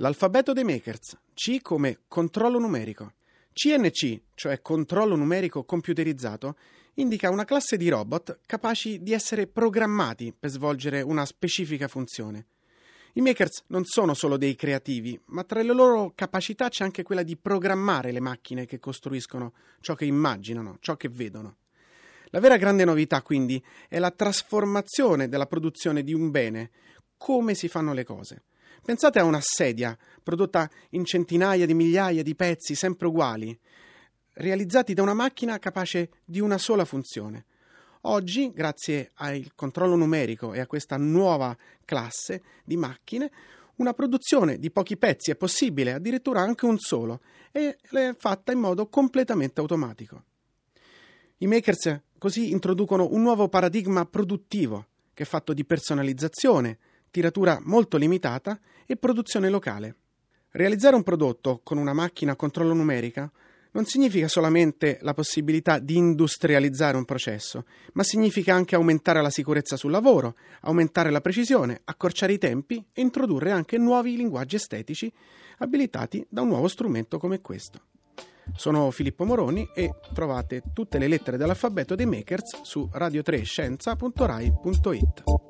L'alfabeto dei makers. C come controllo numerico. CNC, cioè controllo numerico computerizzato, indica una classe di robot capaci di essere programmati per svolgere una specifica funzione. I makers non sono solo dei creativi, ma tra le loro capacità c'è anche quella di programmare le macchine che costruiscono ciò che immaginano, ciò che vedono. La vera grande novità, quindi, è la trasformazione della produzione di un bene, come si fanno le cose. Pensate a una sedia prodotta in centinaia di migliaia di pezzi sempre uguali, realizzati da una macchina capace di una sola funzione. Oggi, grazie al controllo numerico e a questa nuova classe di macchine, una produzione di pochi pezzi è possibile, addirittura anche un solo, e è fatta in modo completamente automatico. I makers così introducono un nuovo paradigma produttivo che è fatto di personalizzazione, tiratura molto limitata e produzione locale. Realizzare un prodotto con una macchina a controllo numerica non significa solamente la possibilità di industrializzare un processo, ma significa anche aumentare la sicurezza sul lavoro, aumentare la precisione, accorciare i tempi e introdurre anche nuovi linguaggi estetici abilitati da un nuovo strumento come questo. Sono Filippo Moroni e trovate tutte le lettere dell'alfabeto dei makers su radio3scienza.rai.it.